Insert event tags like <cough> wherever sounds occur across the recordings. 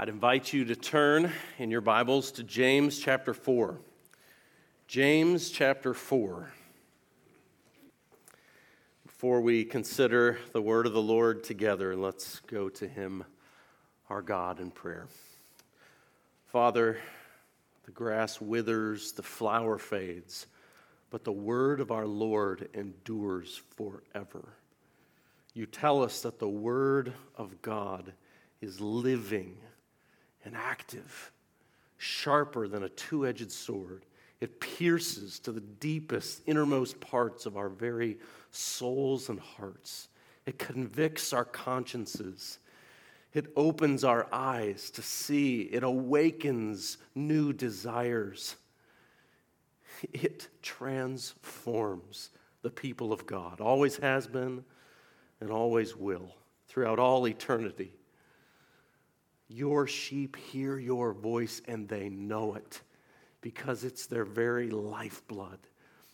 I'd invite you to turn in your Bibles to James chapter 4. James chapter 4. Before we consider the word of the Lord together, let's go to him, our God, in prayer. Father, the grass withers, the flower fades, but the word of our Lord endures forever. You tell us that the word of God is living and active, sharper than a two edged sword. It pierces to the deepest, innermost parts of our very souls and hearts. It convicts our consciences. It opens our eyes to see. It awakens new desires. It transforms the people of God. Always has been and always will throughout all eternity. Your sheep hear your voice and they know it because it's their very lifeblood.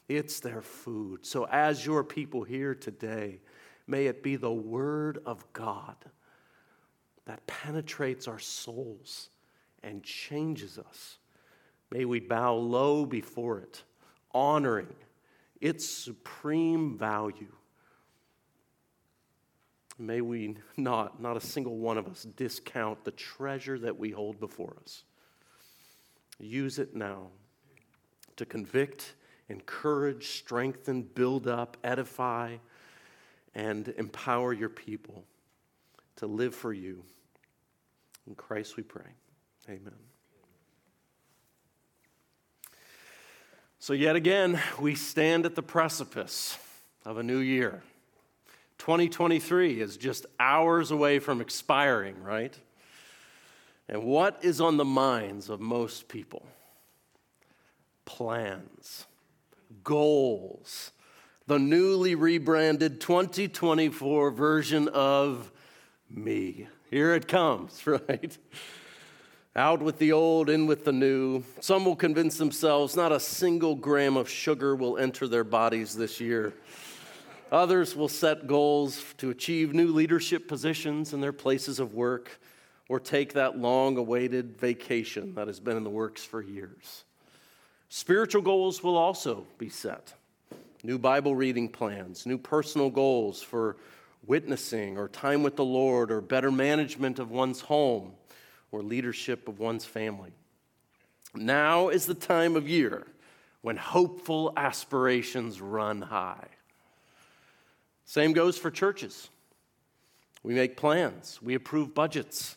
It's their food. So, as your people here today, may it be the word of God that penetrates our souls and changes us. May we bow low before it, honoring its supreme value May we not, not a single one of us, discount the treasure that we hold before us. Use it now to convict, encourage, strengthen, build up, edify, and empower your people to live for you. In Christ we pray. Amen. So, yet again, we stand at the precipice of a new year. 2023 is just hours away from expiring, right? And what is on the minds of most people? Plans, goals, the newly rebranded 2024 version of me. Here it comes, <laughs> right? Out with the old, in with the new. Some will convince themselves not a single gram of sugar will enter their bodies this year. Others will set goals to achieve new leadership positions in their places of work or take that long awaited vacation that has been in the works for years. Spiritual goals will also be set new Bible reading plans, new personal goals for witnessing or time with the Lord or better management of one's home or leadership of one's family. Now is the time of year when hopeful aspirations run high. Same goes for churches. We make plans, we approve budgets,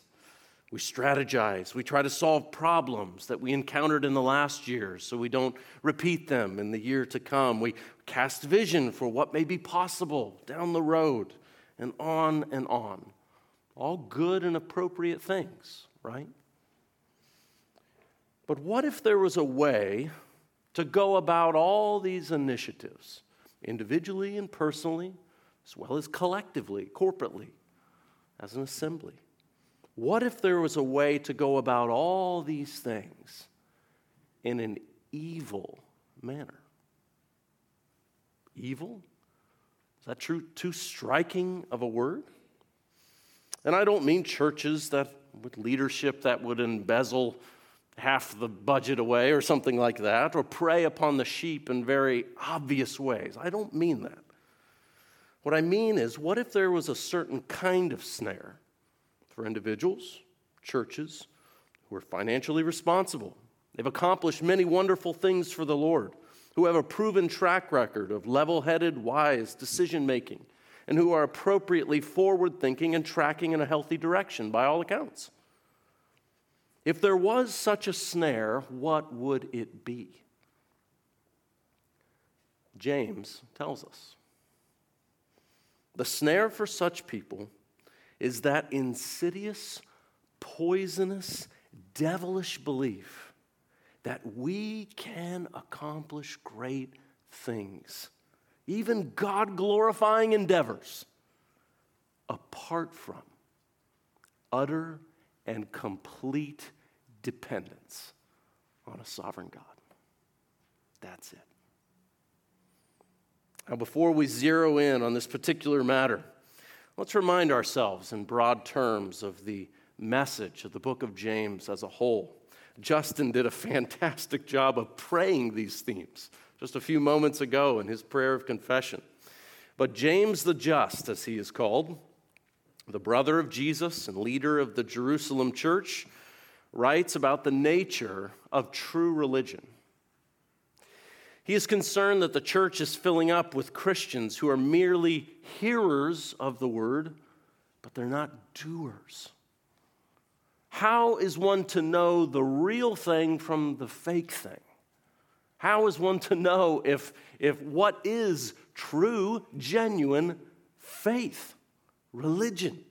we strategize, we try to solve problems that we encountered in the last year so we don't repeat them in the year to come. We cast vision for what may be possible down the road, and on and on. All good and appropriate things, right? But what if there was a way to go about all these initiatives, individually and personally? As well as collectively, corporately, as an assembly. What if there was a way to go about all these things in an evil manner? Evil? Is that true, too striking of a word? And I don't mean churches that with leadership that would embezzle half the budget away or something like that, or prey upon the sheep in very obvious ways. I don't mean that. What I mean is, what if there was a certain kind of snare for individuals, churches who are financially responsible? They've accomplished many wonderful things for the Lord, who have a proven track record of level headed, wise decision making, and who are appropriately forward thinking and tracking in a healthy direction by all accounts. If there was such a snare, what would it be? James tells us. The snare for such people is that insidious, poisonous, devilish belief that we can accomplish great things, even God glorifying endeavors, apart from utter and complete dependence on a sovereign God. That's it. Now, before we zero in on this particular matter, let's remind ourselves in broad terms of the message of the book of James as a whole. Justin did a <laughs> fantastic job of praying these themes just a few moments ago in his prayer of confession. But James the Just, as he is called, the brother of Jesus and leader of the Jerusalem church, writes about the nature of true religion. He is concerned that the church is filling up with Christians who are merely hearers of the word, but they're not doers. How is one to know the real thing from the fake thing? How is one to know if, if what is true, genuine faith, religion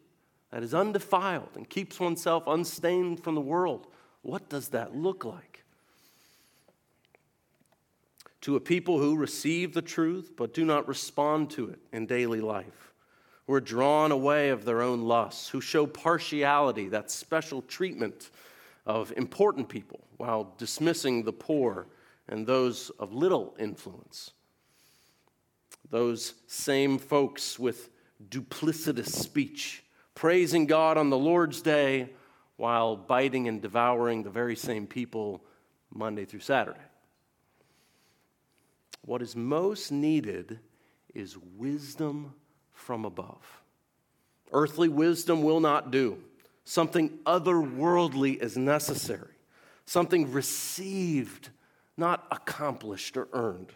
that is undefiled and keeps oneself unstained from the world? What does that look like? To a people who receive the truth but do not respond to it in daily life who are drawn away of their own lusts, who show partiality, that special treatment of important people, while dismissing the poor and those of little influence. Those same folks with duplicitous speech, praising God on the Lord's day while biting and devouring the very same people Monday through Saturday. What is most needed is wisdom from above. Earthly wisdom will not do. Something otherworldly is necessary, something received, not accomplished or earned.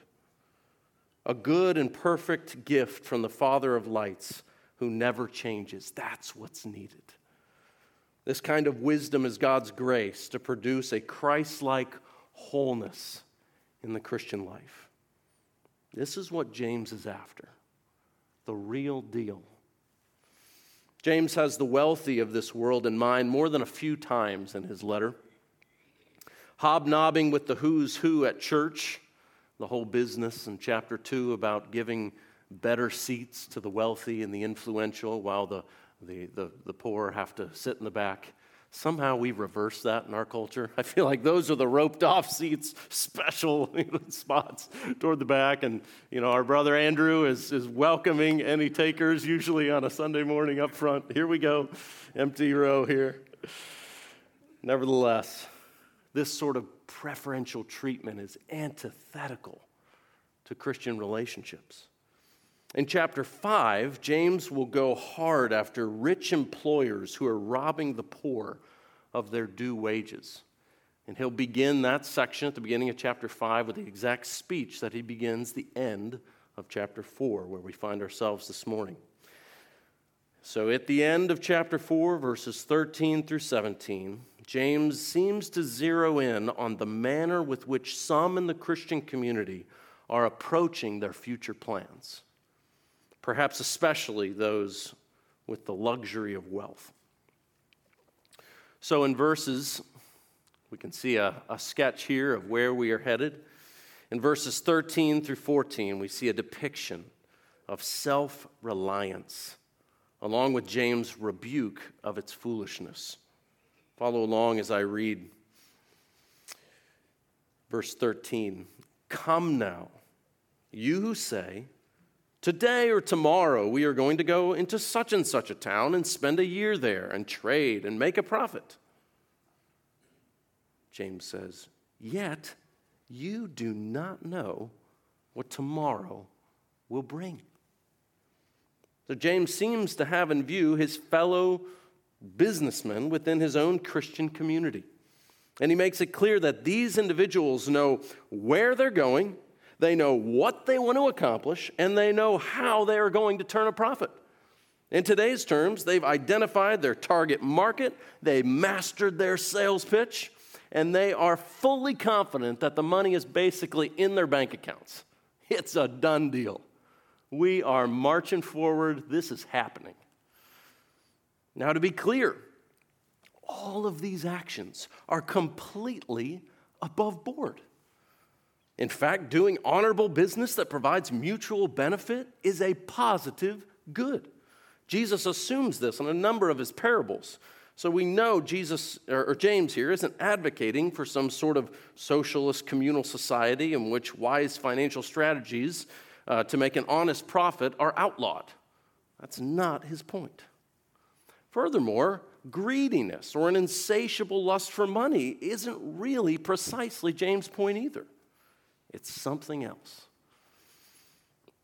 A good and perfect gift from the Father of lights who never changes. That's what's needed. This kind of wisdom is God's grace to produce a Christ like wholeness in the Christian life. This is what James is after the real deal. James has the wealthy of this world in mind more than a few times in his letter. Hobnobbing with the who's who at church, the whole business in chapter 2 about giving better seats to the wealthy and the influential while the, the, the, the poor have to sit in the back. Somehow we reverse that in our culture. <laughs> I feel like those are the roped off seats, <laughs> special <laughs> spots toward the back. And, you know, our brother Andrew is, is welcoming any takers, usually on a Sunday morning up front. Here we go, empty row here. Nevertheless, this sort of preferential treatment is antithetical to Christian relationships. In chapter 5, James will go hard after rich employers who are robbing the poor of their due wages. And he'll begin that section at the beginning of chapter 5 with the exact speech that he begins the end of chapter 4, where we find ourselves this morning. So, at the end of chapter 4, verses 13 through 17, James seems to zero in on the manner with which some in the Christian community are approaching their future plans perhaps especially those with the luxury of wealth. So, in verses, we can see a, a sketch here of where we are headed. In verses 13 through 14, we see a depiction of self reliance, along with James' rebuke of its foolishness. Follow along as I read. Verse 13 Come now, you who say, Today or tomorrow, we are going to go into such and such a town and spend a year there and trade and make a profit. James says, Yet you do not know what tomorrow will bring. So James seems to have in view his fellow businessmen within his own Christian community. And he makes it clear that these individuals know where they're going they know what they want to accomplish, and they know how they are going to turn a profit. In today's terms, they've identified their target market, they mastered their sales pitch, and they are fully confident that the money is basically in their bank accounts. It's a done deal. We are marching forward. This is happening. Now, to be clear, all of these actions are completely above board. In fact, doing honorable business that provides mutual benefit is a positive good. Jesus assumes this in a number of his parables. So we know Jesus or James here isn't advocating for some sort of socialist communal society in which wise financial strategies uh, to make an honest profit are outlawed. That's not his point. Furthermore, greediness or an insatiable lust for money isn't really precisely James' point either. It's something else.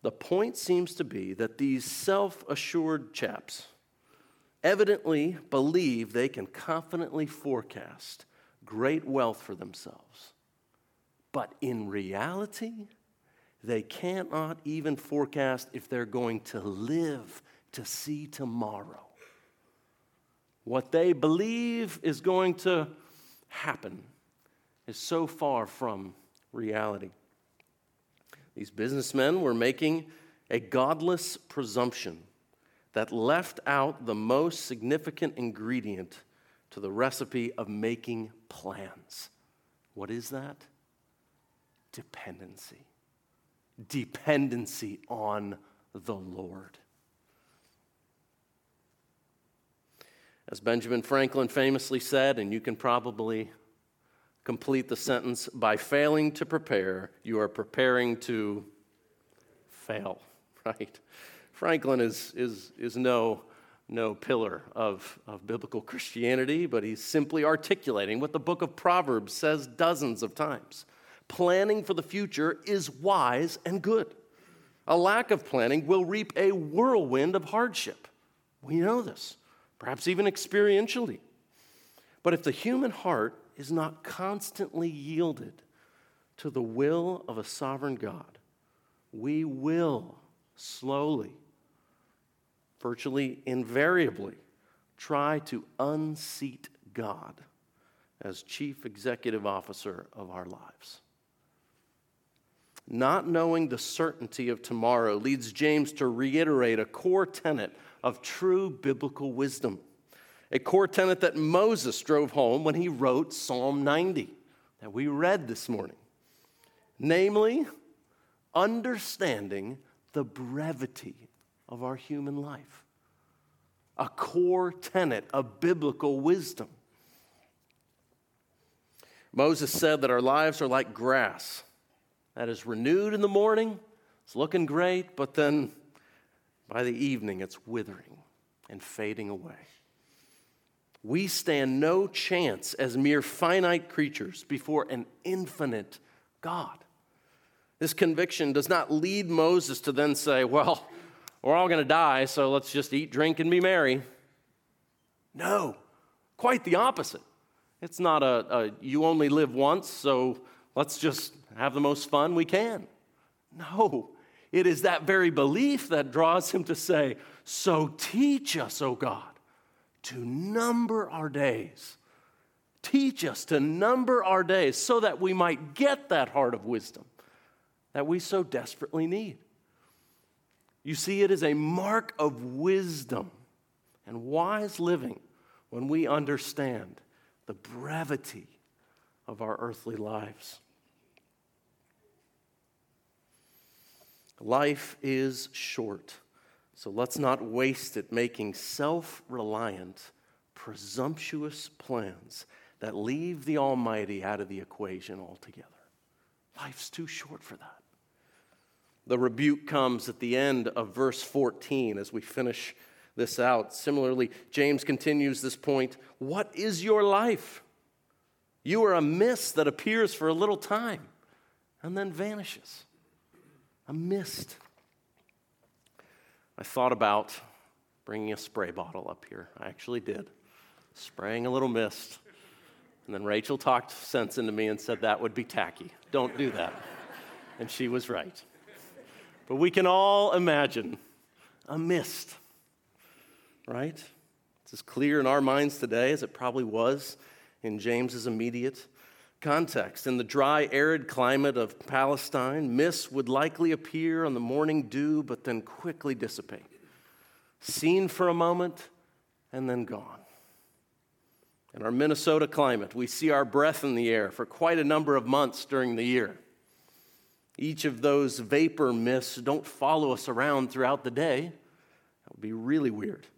The point seems to be that these self assured chaps evidently believe they can confidently forecast great wealth for themselves. But in reality, they cannot even forecast if they're going to live to see tomorrow. What they believe is going to happen is so far from reality. These businessmen were making a godless presumption that left out the most significant ingredient to the recipe of making plans. What is that? Dependency. Dependency on the Lord. As Benjamin Franklin famously said, and you can probably complete the sentence by failing to prepare, you are preparing to fail, <laughs> right? Franklin is, is, is no, no pillar of, of biblical Christianity, but he's simply articulating what the book of Proverbs says dozens of times. Planning for the future is wise and good. A lack of planning will reap a whirlwind of hardship. We know this, perhaps even experientially. But if the human heart is not constantly yielded to the will of a sovereign God, we will slowly, virtually invariably, try to unseat God as chief executive officer of our lives. Not knowing the certainty of tomorrow leads James to reiterate a core tenet of true biblical wisdom a core tenet that Moses drove home when he wrote Psalm 90 that we read this morning. Namely, understanding the brevity of our human life. A core tenet of biblical wisdom. Moses said that our lives are like grass that is renewed in the morning, it's looking great, but then by the evening it's withering and fading away we stand no chance as mere finite creatures before an infinite God. This conviction does not lead Moses to then say, Well, we're all going to die, so let's just eat, drink, and be merry. No, quite the opposite. It's not a, a you only live once, so let's just have the most fun we can. No, it is that very belief that draws him to say, So teach us, O God to number our days. Teach us to number our days so that we might get that heart of wisdom that we so desperately need. You see, it is a mark of wisdom and wise living when we understand the brevity of our earthly lives. Life is short. So let's not waste it making self reliant, presumptuous plans that leave the Almighty out of the equation altogether. Life's too short for that. The rebuke comes at the end of verse 14 as we finish this out. Similarly, James continues this point What is your life? You are a mist that appears for a little time and then vanishes. A mist. I thought about bringing a spray bottle up here. I actually did, spraying a little mist. And then Rachel talked sense into me and said that would be tacky. Don't do that. and she was right. But we can all imagine a mist, right? It's as clear in our minds today as it probably was in James's immediate context. In the dry, arid climate of Palestine, mists would likely appear on the morning dew, but then quickly dissipate. Seen for a moment and then gone. In our Minnesota climate, we see our breath in the air for quite a number of months during the year. Each of those vapor mists don't follow us around throughout the day. That would be really weird. <laughs>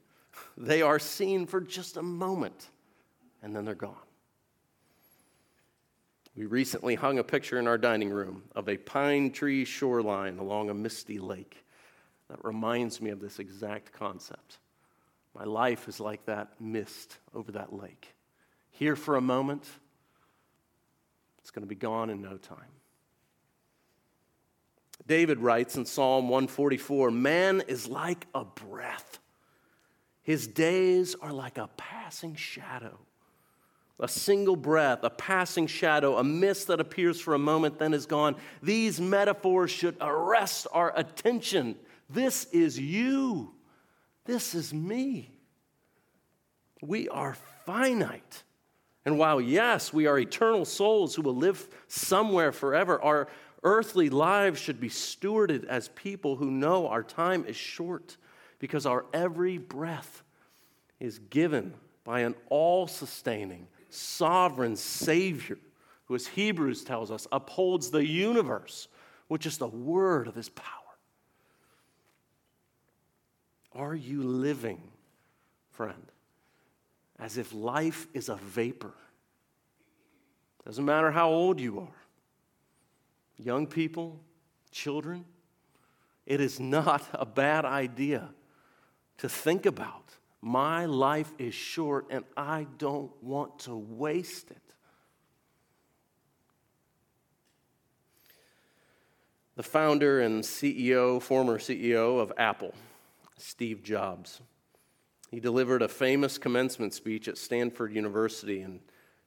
They are seen for just a moment and then they're gone. We recently hung a picture in our dining room of a pine tree shoreline along a misty lake. That reminds me of this exact concept. My life is like that mist over that lake. Here for a moment, it's going to be gone in no time. David writes in Psalm 144 Man is like a breath, his days are like a passing shadow. A single breath, a passing shadow, a mist that appears for a moment, then is gone. These metaphors should arrest our attention. This is you. This is me. We are finite. And while, yes, we are eternal souls who will live somewhere forever, our earthly lives should be stewarded as people who know our time is short because our every breath is given by an all sustaining, sovereign Savior who, as Hebrews tells us, upholds the universe with just the word of his power. Are you living, friend, as if life is a vapor? Doesn't matter how old you are, young people, children, it is not a bad idea to think about my life is short and I don't want to waste it. The founder and CEO, former CEO of Apple, Steve Jobs, he delivered a famous commencement speech at Stanford University in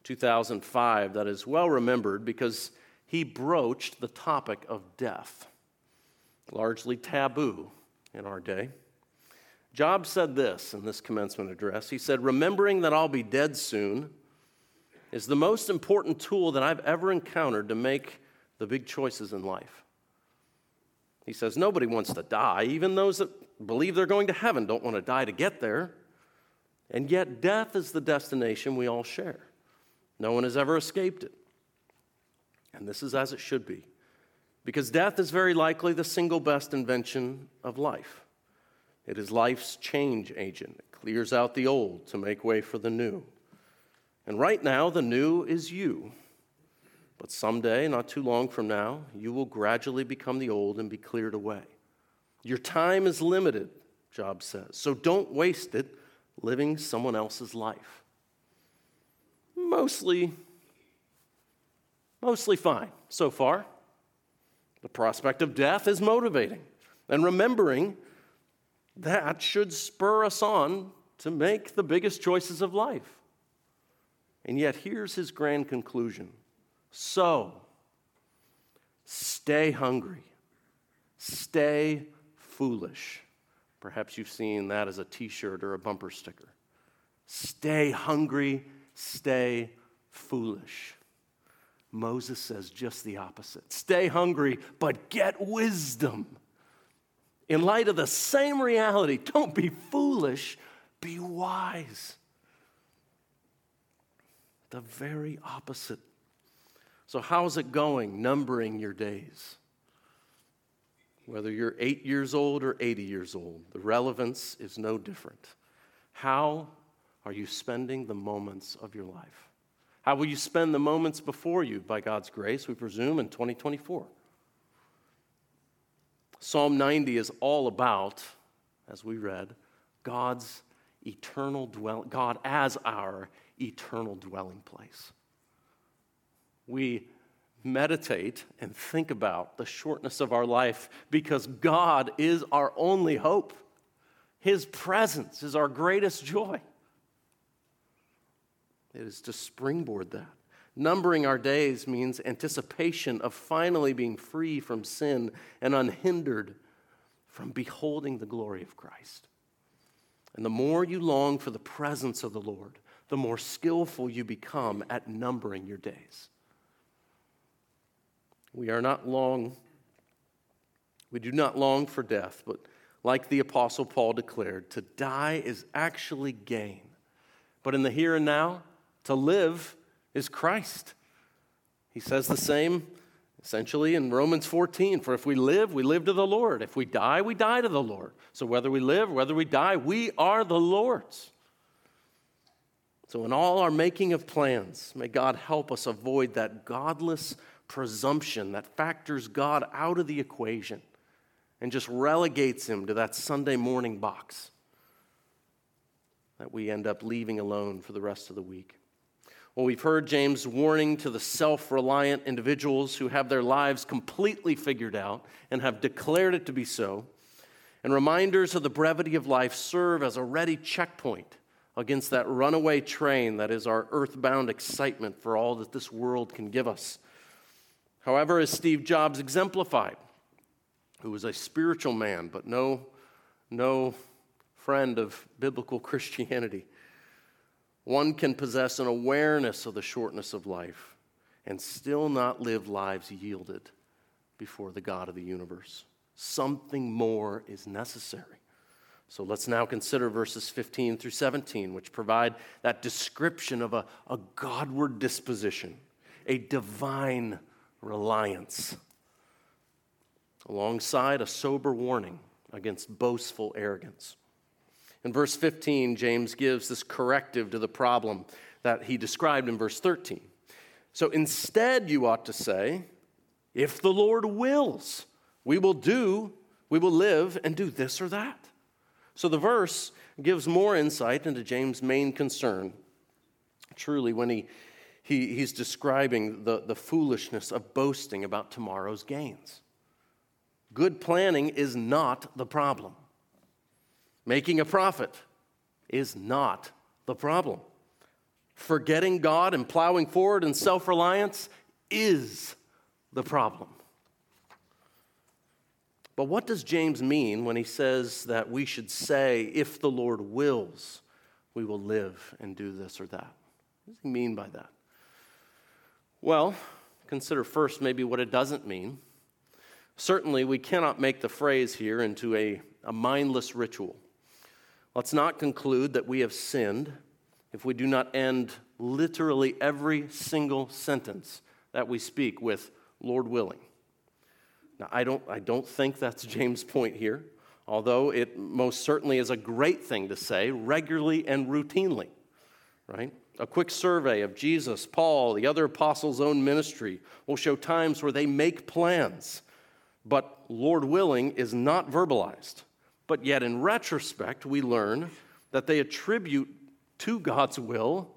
2005 that is well remembered because he broached the topic of death, largely taboo in our day. Jobs said this in this commencement address. He said, Remembering that I'll be dead soon is the most important tool that I've ever encountered to make the big choices in life. He says, Nobody wants to die. Even those that believe they're going to heaven don't want to die to get there. And yet, death is the destination we all share. No one has ever escaped it. And this is as it should be. Because death is very likely the single best invention of life. It is life's change agent. It clears out the old to make way for the new. And right now, the new is you. But someday, not too long from now, you will gradually become the old and be cleared away. Your time is limited, Jobs says, so don't waste it living someone else's life. Mostly, mostly fine so far. The prospect of death is motivating. And remembering that should spur us on to make the biggest choices of life. And yet, here's his grand conclusion So, stay hungry, stay foolish. Perhaps you've seen that as a t shirt or a bumper sticker. Stay hungry, stay foolish. Moses says just the opposite. Stay hungry, but get wisdom in light of the same reality, don't be foolish, be wise. The very opposite. So, how's it going numbering your days? Whether you're eight years old or 80 years old, the relevance is no different. How are you spending the moments of your life? How will you spend the moments before you, by God's grace, we presume, in 2024? Psalm 90 is all about, as we read, God's eternal dwelling, God as our eternal dwelling place. We meditate and think about the shortness of our life because God is our only hope. His presence is our greatest joy. It is to springboard that. Numbering our days means anticipation of finally being free from sin and unhindered from beholding the glory of Christ. And the more you long for the presence of the Lord, the more skillful you become at numbering your days. We are not long, we do not long for death, but like the Apostle Paul declared, to die is actually gain. But in the here and now, to live is Christ. He says the same essentially in Romans 14 For if we live, we live to the Lord. If we die, we die to the Lord. So whether we live, whether we die, we are the Lord's. So, in all our making of plans, may God help us avoid that godless presumption that factors God out of the equation and just relegates him to that Sunday morning box. that we end up leaving alone for the rest of the week. Well, we've heard James' warning to the self reliant individuals who have their lives completely figured out and have declared it to be so. And reminders of the brevity of life serve as a ready checkpoint against that runaway train that is our earthbound excitement for all that this world can give us. However, as Steve Jobs exemplified, who was a spiritual man but no, no friend of biblical <laughs> Christianity, one can possess an awareness of the shortness of life and still not live lives yielded before the God of the universe. Something more is necessary. So let's now consider verses 15 through 17, which provide that description of a, a Godward disposition, a divine reliance, alongside a sober warning against boastful arrogance. In verse 15, James gives this corrective to the problem that he described in verse 13. So instead, you ought to say, if the Lord wills, we will do, we will live and do this or that. So the verse gives more insight into James' main concern. Truly, when he, he, he's describing the, the foolishness of boasting about tomorrow's gains. Good planning is not the problem. Making a profit is not the problem. Forgetting God and plowing forward in self reliance is the problem. But what does James mean when he says that we should say, if the Lord wills, we will live and do this or that? What does he mean by that? Well, consider first maybe what it doesn't mean. Certainly, we cannot make the phrase here into a, a mindless ritual. Let's not conclude that we have sinned if we do not end literally every single sentence that we speak with, Lord willing. Now, I don't, I don't think that's <laughs> James' point here, although it most certainly is a great thing to say regularly and routinely, right? A quick survey of Jesus, Paul, the other apostles' own ministry will show times where they make plans, but Lord willing is not verbalized. But yet, in retrospect, we learn that they attribute to God's will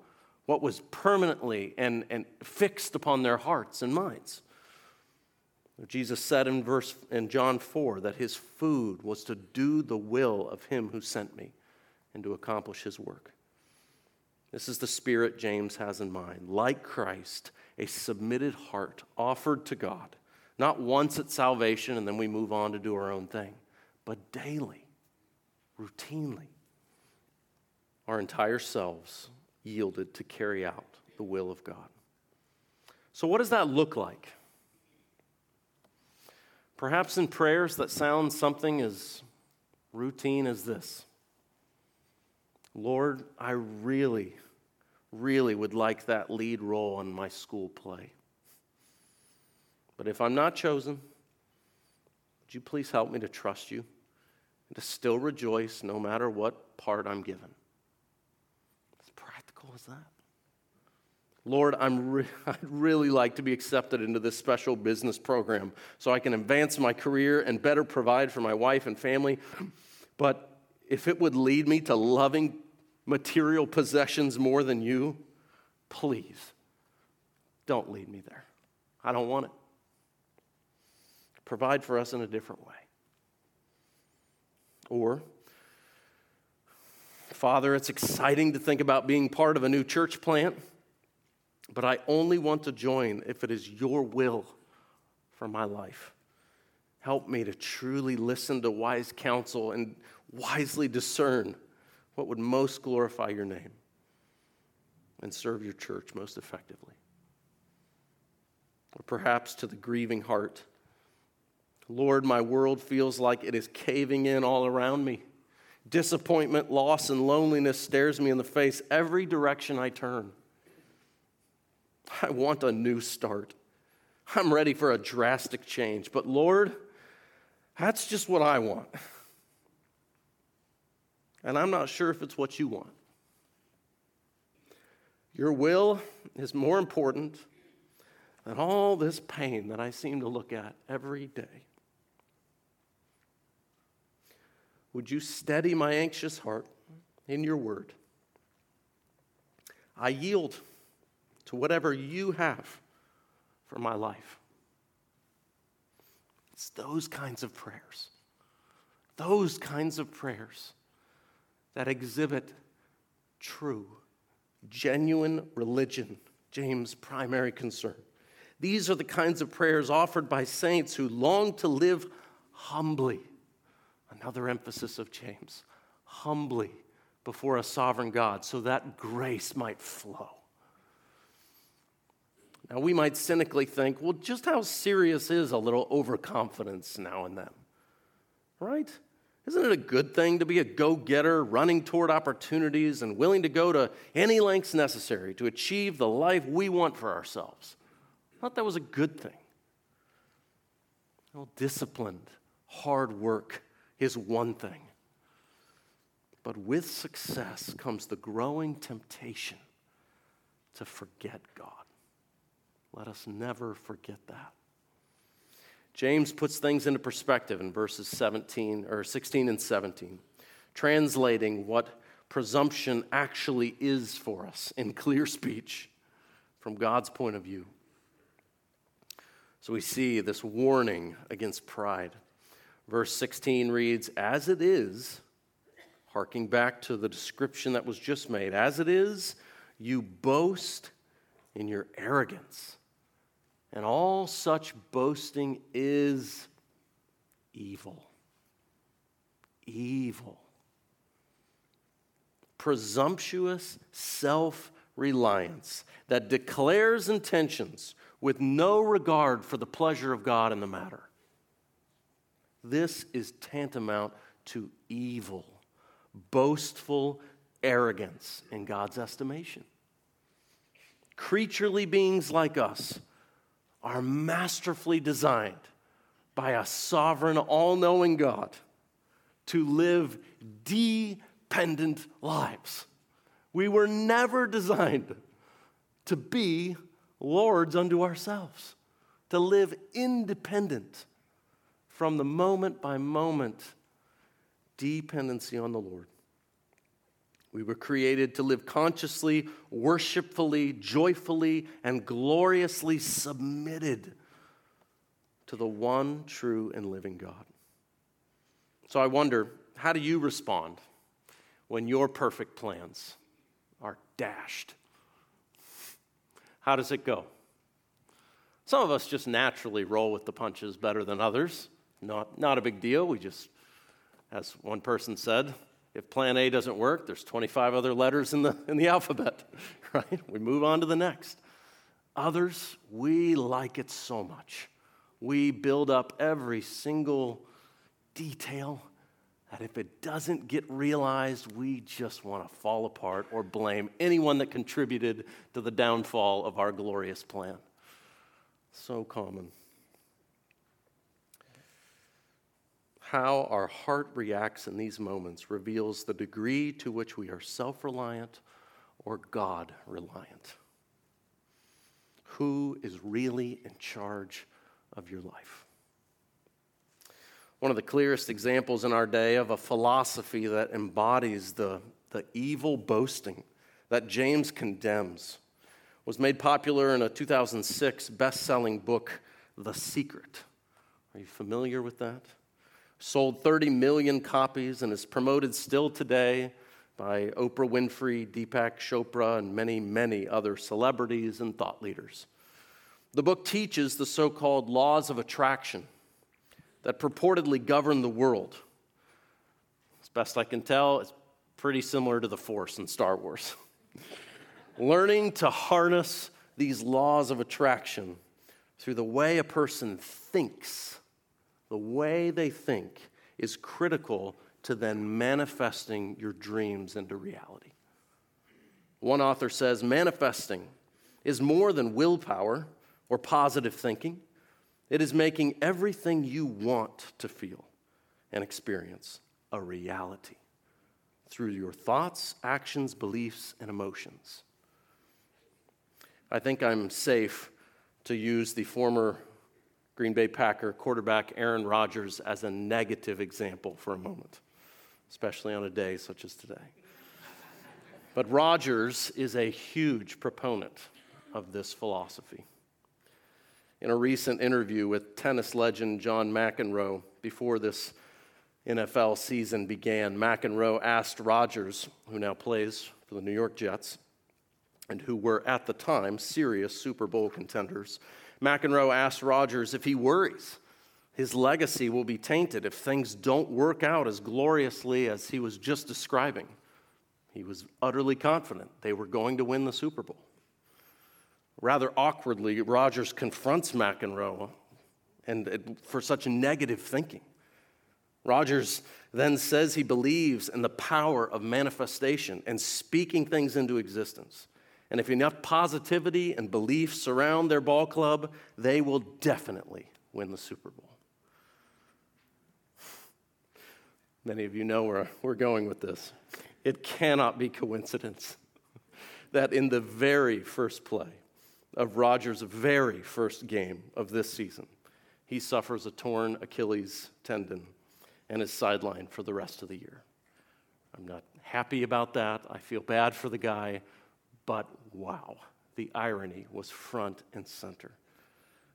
what was permanently and, and fixed upon their hearts and minds. Jesus said in verse in John 4 that his food was to do the will of him who sent me and to accomplish his work. This is the spirit James has in mind. Like Christ, a submitted heart offered to God, not once at salvation and then we move on to do our own thing, but daily, routinely, our entire selves yielded to carry out the will of God. So, what does that look like? Perhaps in prayers that sound something as routine as this Lord, I really, really would like that lead role in my school play. But if I'm not chosen, would you please help me to trust you and to still rejoice no matter what part I'm given? As practical as that. Lord, I'm re- <laughs> I'd really like to be accepted into this special business program so I can advance my career and better provide for my wife and family. <clears throat> But if it would lead me to loving material possessions more than you, please don't lead me there. I don't want it. Provide for us in a different way. Or, Father, it's exciting to think about being part of a new church plant. But I only want to join if it is your will for my life. Help me to truly listen to wise counsel and wisely discern what would most glorify your name and serve your church most effectively. Or perhaps to the grieving heart Lord, my world feels like it is caving in all around me. Disappointment, loss, and loneliness stares me in the face every direction I turn. I want a new start. I'm ready for a drastic change. But Lord, that's just what I want. And I'm not sure if it's what you want. Your will is more important than all this pain that I seem to look at every day. Would you steady my anxious heart in your word I yield to whatever you have for my life. It's those kinds of prayers, those kinds of prayers that exhibit true, genuine religion, James' primary concern. These are the kinds of prayers offered by saints who long to live humbly. Another emphasis of James humbly before a sovereign God so that grace might flow. Now, we might cynically think, well, just how serious is a little overconfidence now and then? Right? Isn't it a good thing to be a go getter, running toward opportunities and willing to go to any lengths necessary to achieve the life we want for ourselves? I thought that was a good thing. Well, disciplined, hard work is one thing. But with success comes the growing temptation to forget God. Let us never forget that. James puts things into perspective in verses 17 or 16 and 17, translating what presumption actually is for us in clear speech from God's point of view. So we see this warning against pride. Verse 16 reads, As it is, harking back to the description that was just made, as it is, you boast in your arrogance. And all such boasting is evil. Evil. Presumptuous self reliance that declares intentions with no regard for the pleasure of God in the matter. This is tantamount to evil, boastful arrogance in God's estimation. Creaturely beings like us are masterfully designed by a sovereign, all knowing God to live dependent lives. We were never designed to be lords unto ourselves, to live independent from the moment by moment dependency on the Lord. We were created to live consciously, worshipfully, joyfully, and gloriously submitted to the one true and living God. So I wonder, how do you respond when your perfect plans are dashed? How does it go? Some of us just naturally roll with the punches better than others. Not, not a big deal. We just, as one person said, if plan A doesn't work, there's 25 other letters in the, in the alphabet, <laughs> right? We move on to the next. Others, we like it so much. We build up every single detail that if it doesn't get realized, we just want to fall apart or blame anyone that contributed to the downfall of our glorious plan. So common. How our heart reacts in these moments reveals the degree to which we are self reliant or God reliant. Who is really in charge of your life? One of the clearest examples in our day of a philosophy that embodies the, the evil boasting that James condemns was made popular in a 2006 best selling book, The Secret. Are you familiar with that? Sold 30 million copies and is promoted still today by Oprah Winfrey, Deepak Chopra, and many, many other celebrities and thought leaders. The book teaches the so called laws of attraction that purportedly govern the world. As best I can tell, it's pretty similar to the Force in Star Wars. <laughs> Learning to harness these laws of attraction through the way a person thinks the way they think is critical to then manifesting your dreams into reality. One author says manifesting is more than willpower or positive thinking, it is making everything you want to feel and experience a reality through your thoughts, actions, beliefs, and emotions. I think I'm safe to use the former Green Bay Packer quarterback Aaron Rodgers as a negative example for a moment, especially on a day such as today. But Rodgers is a huge proponent of this philosophy. In a recent interview with tennis legend John McEnroe before this NFL season began, McEnroe asked Rodgers, who now plays for the New York Jets, and who were at the time serious Super Bowl contenders. McEnroe asked Rodgers if he worries his legacy will be tainted if things don't work out as gloriously as he was just describing. He was utterly confident they were going to win the Super Bowl. Rather awkwardly, Rodgers confronts McEnroe and for such negative thinking. Rodgers then says he believes in the power of manifestation and speaking things into existence. And if enough positivity and belief surround their ball club, they will definitely win the Super Bowl. Many of you know where we're going with this. It cannot be coincidence <laughs> that in the very first play of Rodgers' very first game of this season, he suffers a torn Achilles tendon and is sidelined for the rest of the year. I'm not happy about that. I feel bad for the guy, but wow, the irony was front and center.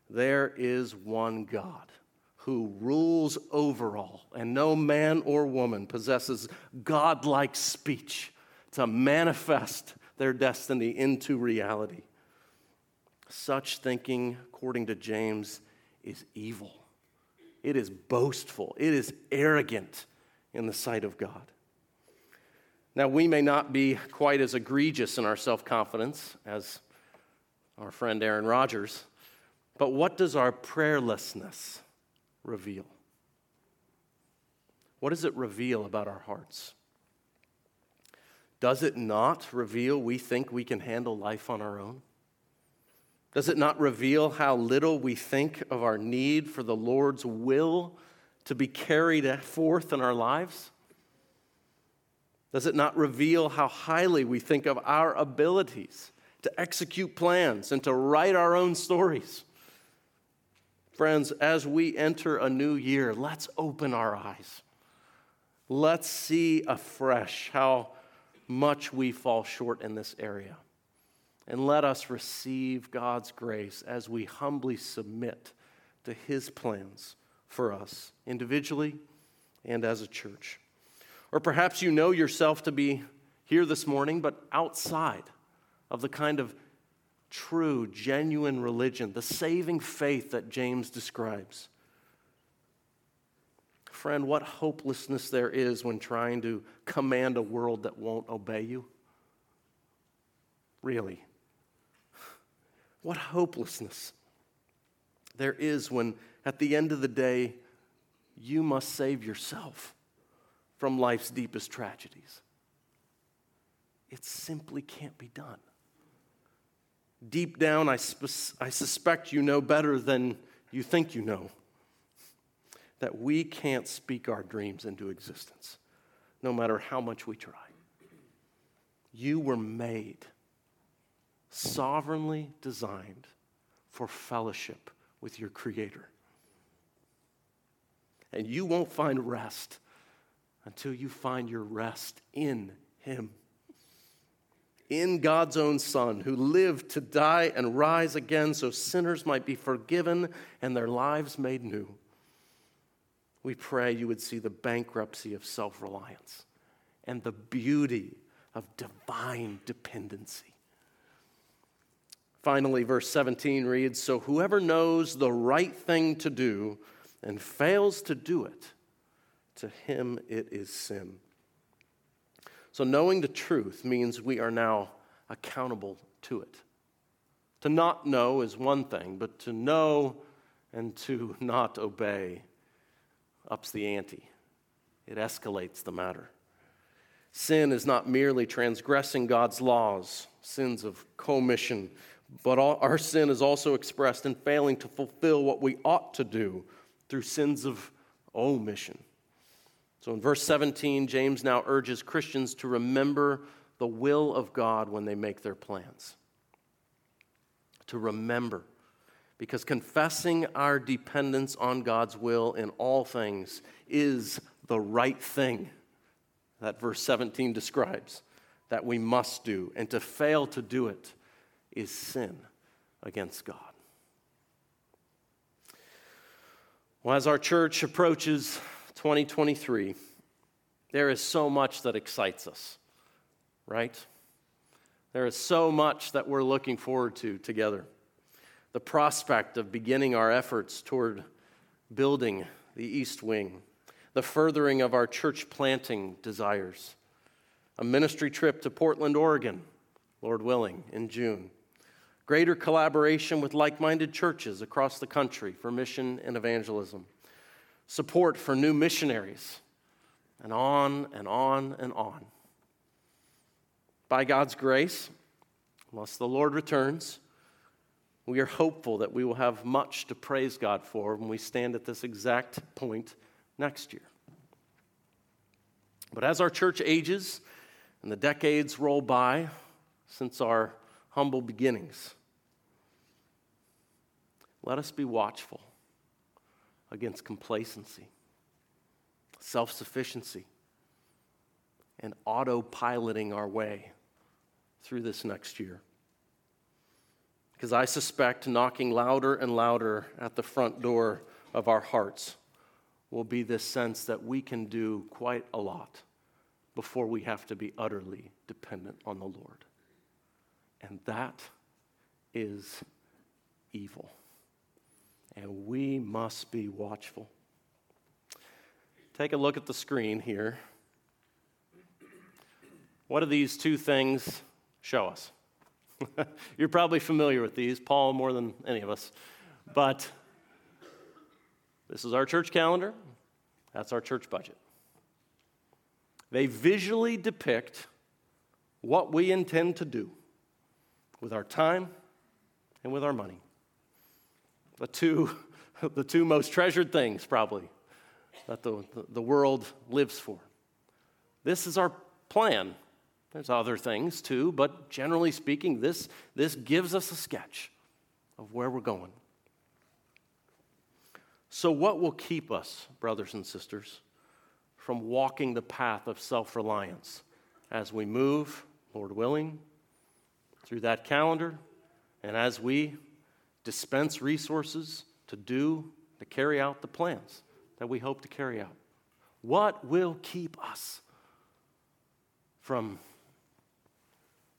There is one God who rules over all, and no man or woman possesses godlike speech to manifest their destiny into reality. Such thinking, according to James, is evil. It is boastful. It is arrogant in the sight of God. Now, we may not be quite as egregious in our self confidence as our friend Aaron Rodgers, but what does our prayerlessness reveal? What does it reveal about our hearts? Does it not reveal we think we can handle life on our own? Does it not reveal how little we think of our need for the Lord's will to be carried forth in our lives? Does it not reveal how highly we think of our abilities to execute plans and to write our own stories? Friends, as we enter a new year, let's open our eyes. Let's see afresh how much we fall short in this area. And let us receive God's grace as we humbly submit to His plans for us, individually and as a church. Or perhaps you know yourself to be here this morning, but outside of the kind of true, genuine religion, the saving faith that James describes. Friend, what hopelessness there is when trying to command a world that won't obey you. Really. What hopelessness there is when, at the end of the day, you must save yourself from life's deepest tragedies. It simply can't be done deep down, I, sp- I suspect you know better than you think you know that we can't speak our dreams into existence, no matter how much we try. You were made, sovereignly designed for fellowship with your Creator. And you won't find rest until you find your rest in Him in God's own Son, who lived to die and rise again so sinners might be forgiven and their lives made new. We pray you would see the bankruptcy of self reliance and the beauty of divine dependency. Finally, verse 17 reads So whoever knows the right thing to do and fails to do it, to him it is sin. So, knowing the truth means we are now accountable to it. To not know is one thing, but to know and to <laughs> not obey ups the ante, it escalates the matter. Sin is not merely transgressing God's laws, sins of commission, but our sin is also expressed in failing to fulfill what we ought to do through sins of omission. So in verse 17, James now urges Christians to remember the will of God when they make their plans. To remember. Because confessing our dependence on God's will in all things is the right thing that verse 17 describes. that we must do, and to fail to do it is sin against God. Well, as our church approaches 2023, there is so much that excites us, right? There is so much that we're looking forward to together. The prospect of beginning our efforts toward building the East Wing, the furthering of our church planting desires, a ministry trip to Portland, Oregon, Lord willing, in June, greater collaboration with like minded churches across the country for mission and evangelism, support for new missionaries, and on and on and on. By God's grace, unless the Lord returns, we are hopeful that we will have much to praise God for when we stand at this exact point next year. But as our church ages and the decades roll by since our humble beginnings, let us be watchful against complacency, self sufficiency, and autopiloting our way through this next year. Because I suspect knocking louder and louder at the front door of our hearts will be this sense that we can do quite a lot before we have to be utterly dependent on the Lord. And that is evil and we must be watchful. Take a look at the screen here. What do these two things show us? <laughs> You're probably familiar with these, Paul more than any of us. But this is our church calendar, that's our church budget. They visually depict what we intend to do with our time and with our money the two, <laughs> the two most treasured things, probably, that the, the world lives for. This is our plan. There's other things too, but generally speaking, this, this gives us a sketch of where we're going. So, what will keep us, brothers and sisters, from walking the path of self reliance as we move, Lord willing, through that calendar and as we dispense resources to do, to carry out the plans that we hope to carry out. What will keep us from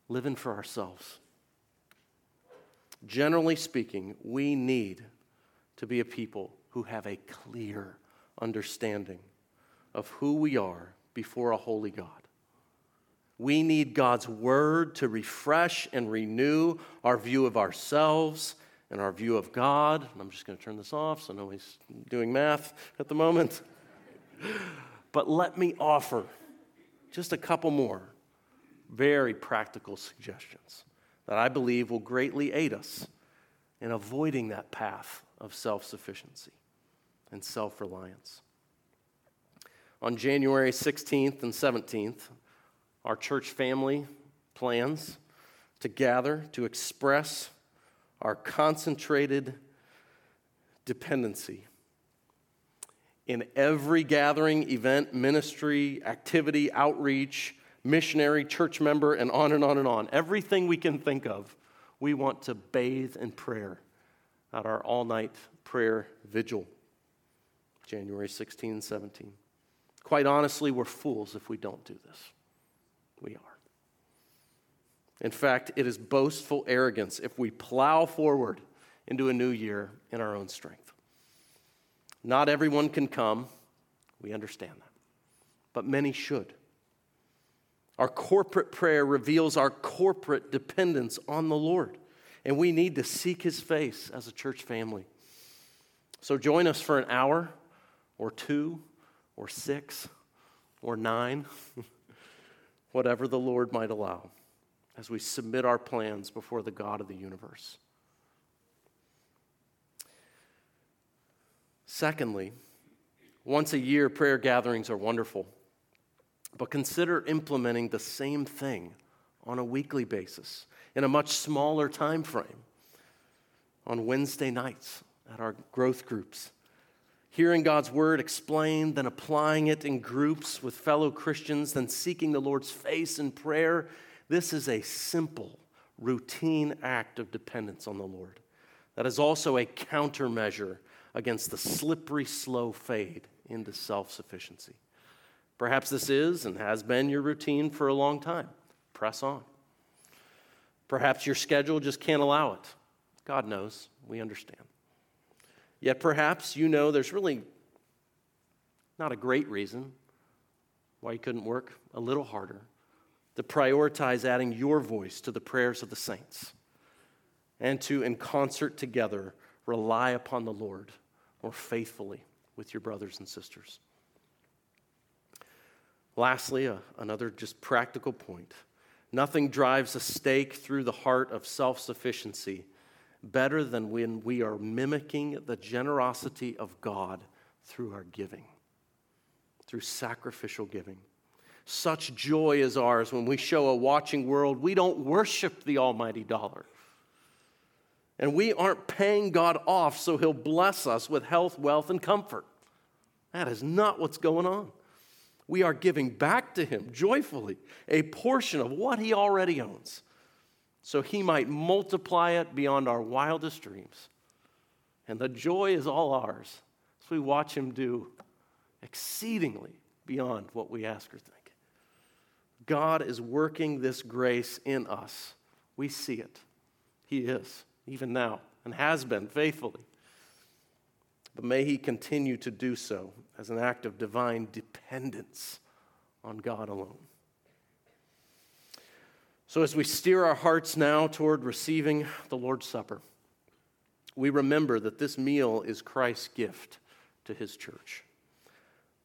living for ourselves? Generally speaking, we need to be a people who have a clear understanding of who we are before a holy God. We need God's word to refresh and renew our view of ourselves and our view of God. I'm just going to turn this off so nobody's doing math at the moment. but let me offer just a couple more very practical suggestions that I believe will greatly aid us in avoiding that path of self sufficiency and self reliance. On January 16th and 17th, our church family plans to gather to express our concentrated dependency. In every gathering, event, ministry, activity, outreach, missionary, church member, and on and on and on, everything we can think of, we want to bathe in prayer at our all night prayer vigil, January 16 and 17. Quite honestly, we're fools if we don't do this. We are. In fact, it is boastful arrogance if we plow forward into a new year in our own strength. Not everyone can come. We understand that. But many should. Our corporate prayer reveals our corporate dependence on the Lord, and we need to seek his face as a church family. So join us for an hour or two or six or nine, <laughs> whatever the Lord might allow as we submit our plans before the God of the universe. Secondly, once a year prayer gatherings are wonderful, but consider implementing the same thing on a weekly basis in a much smaller time frame on Wednesday nights at our growth groups. hearing God's word explained, then applying it in groups with fellow Christians, then seeking the Lord's face in prayer. This is a simple, routine act of dependence on the Lord. That is also a countermeasure against the slippery, slow fade into self sufficiency. Perhaps this is and has been your routine for a long time. Press on. Perhaps your schedule just can't allow it. God knows. We understand. Yet perhaps you know there's really not a great reason why you couldn't work a little harder to prioritize adding your voice to the prayers of the saints and to, in concert together, rely upon the Lord more faithfully with your brothers and sisters. Lastly, uh, another just practical point. Nothing drives a stake through the heart of self sufficiency better than when we are mimicking the generosity of God through our giving, through sacrificial giving. Such joy is ours when we show a watching world we don't worship the almighty dollar. And we aren't paying God off so he'll bless us with health, wealth, and comfort. That is not what's going on. We are giving back to him joyfully a portion of what he already owns so he might multiply it beyond our wildest dreams. And the joy is all ours as we watch him do exceedingly beyond what we ask or think. God is working this grace in us. We see it. He is, even now, and has been faithfully. But may he continue to do so as an act of divine dependence on God alone. So, as we steer our hearts now toward receiving the Lord's Supper, we remember that this meal is Christ's gift to his church.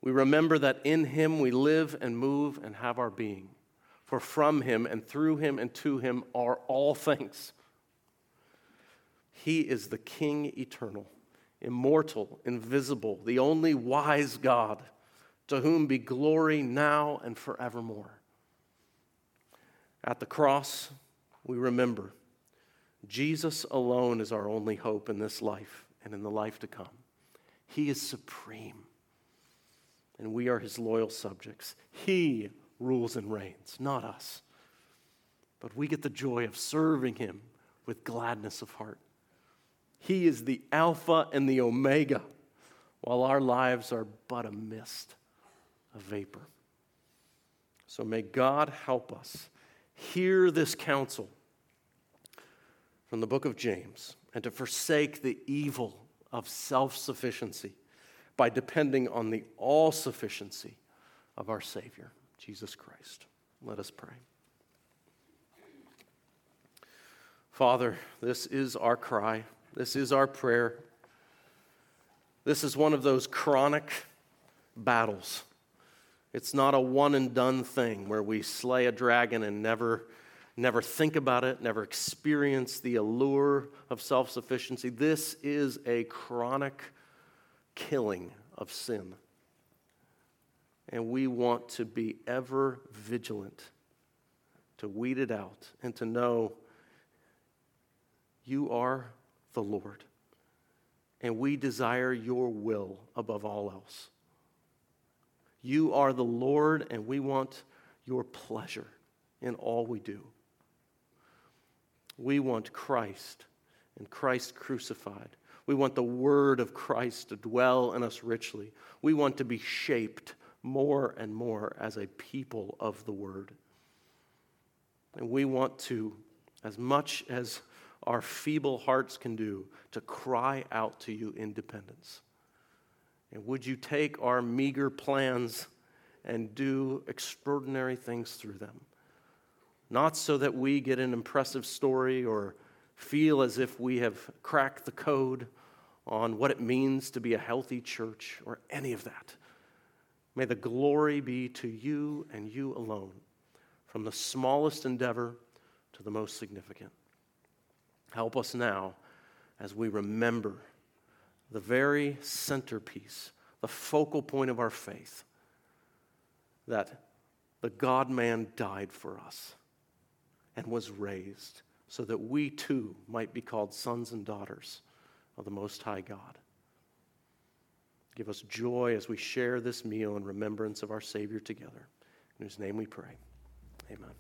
We remember that in him we live and move and have our being. For from him and through him and to him are all things. He is the King eternal, immortal, invisible, the only wise God, to whom be glory now and forevermore. At the cross, we remember Jesus alone is our only hope in this life and in the life to come. He is supreme, and we are his loyal subjects. He rules and reigns, not us. But we get the joy of serving him with gladness of heart. He is the Alpha and the Omega, while our lives are but a mist, a vapor. So may God help us hear this counsel from the book of James and to forsake the evil of self sufficiency by depending on the all sufficiency of our Savior, Jesus Christ. Let us pray. Father, this is our cry, this is our prayer. This is one of those chronic battles it's not a one and done thing where we slay a dragon and never, never think about it, never experience the allure of self sufficiency. This is a chronic killing of sin. And we want to be ever vigilant to weed it out and to know you are the Lord. And we desire your will above all else. You are the Lord, and we want your pleasure in all we do. We want Christ and Christ crucified. We want the word of Christ to dwell in us richly. We want to be shaped more and more as a people of the word. And we want to, as much as our feeble hearts can do, to cry out to you in dependence. And would you take our meager plans and do extraordinary things through them? Not so that we get an impressive story or feel as if we have cracked the code on what it means to be a healthy church or any of that. May the glory be to you and you alone, from the smallest endeavor to the most significant. Help us now as we remember the very centerpiece, the focal point of our faith, that the God man died for us and was raised so that we too might be called sons and daughters of the Most High God. Give us joy as we share this meal in remembrance of our Savior together. In whose name we pray. Amen.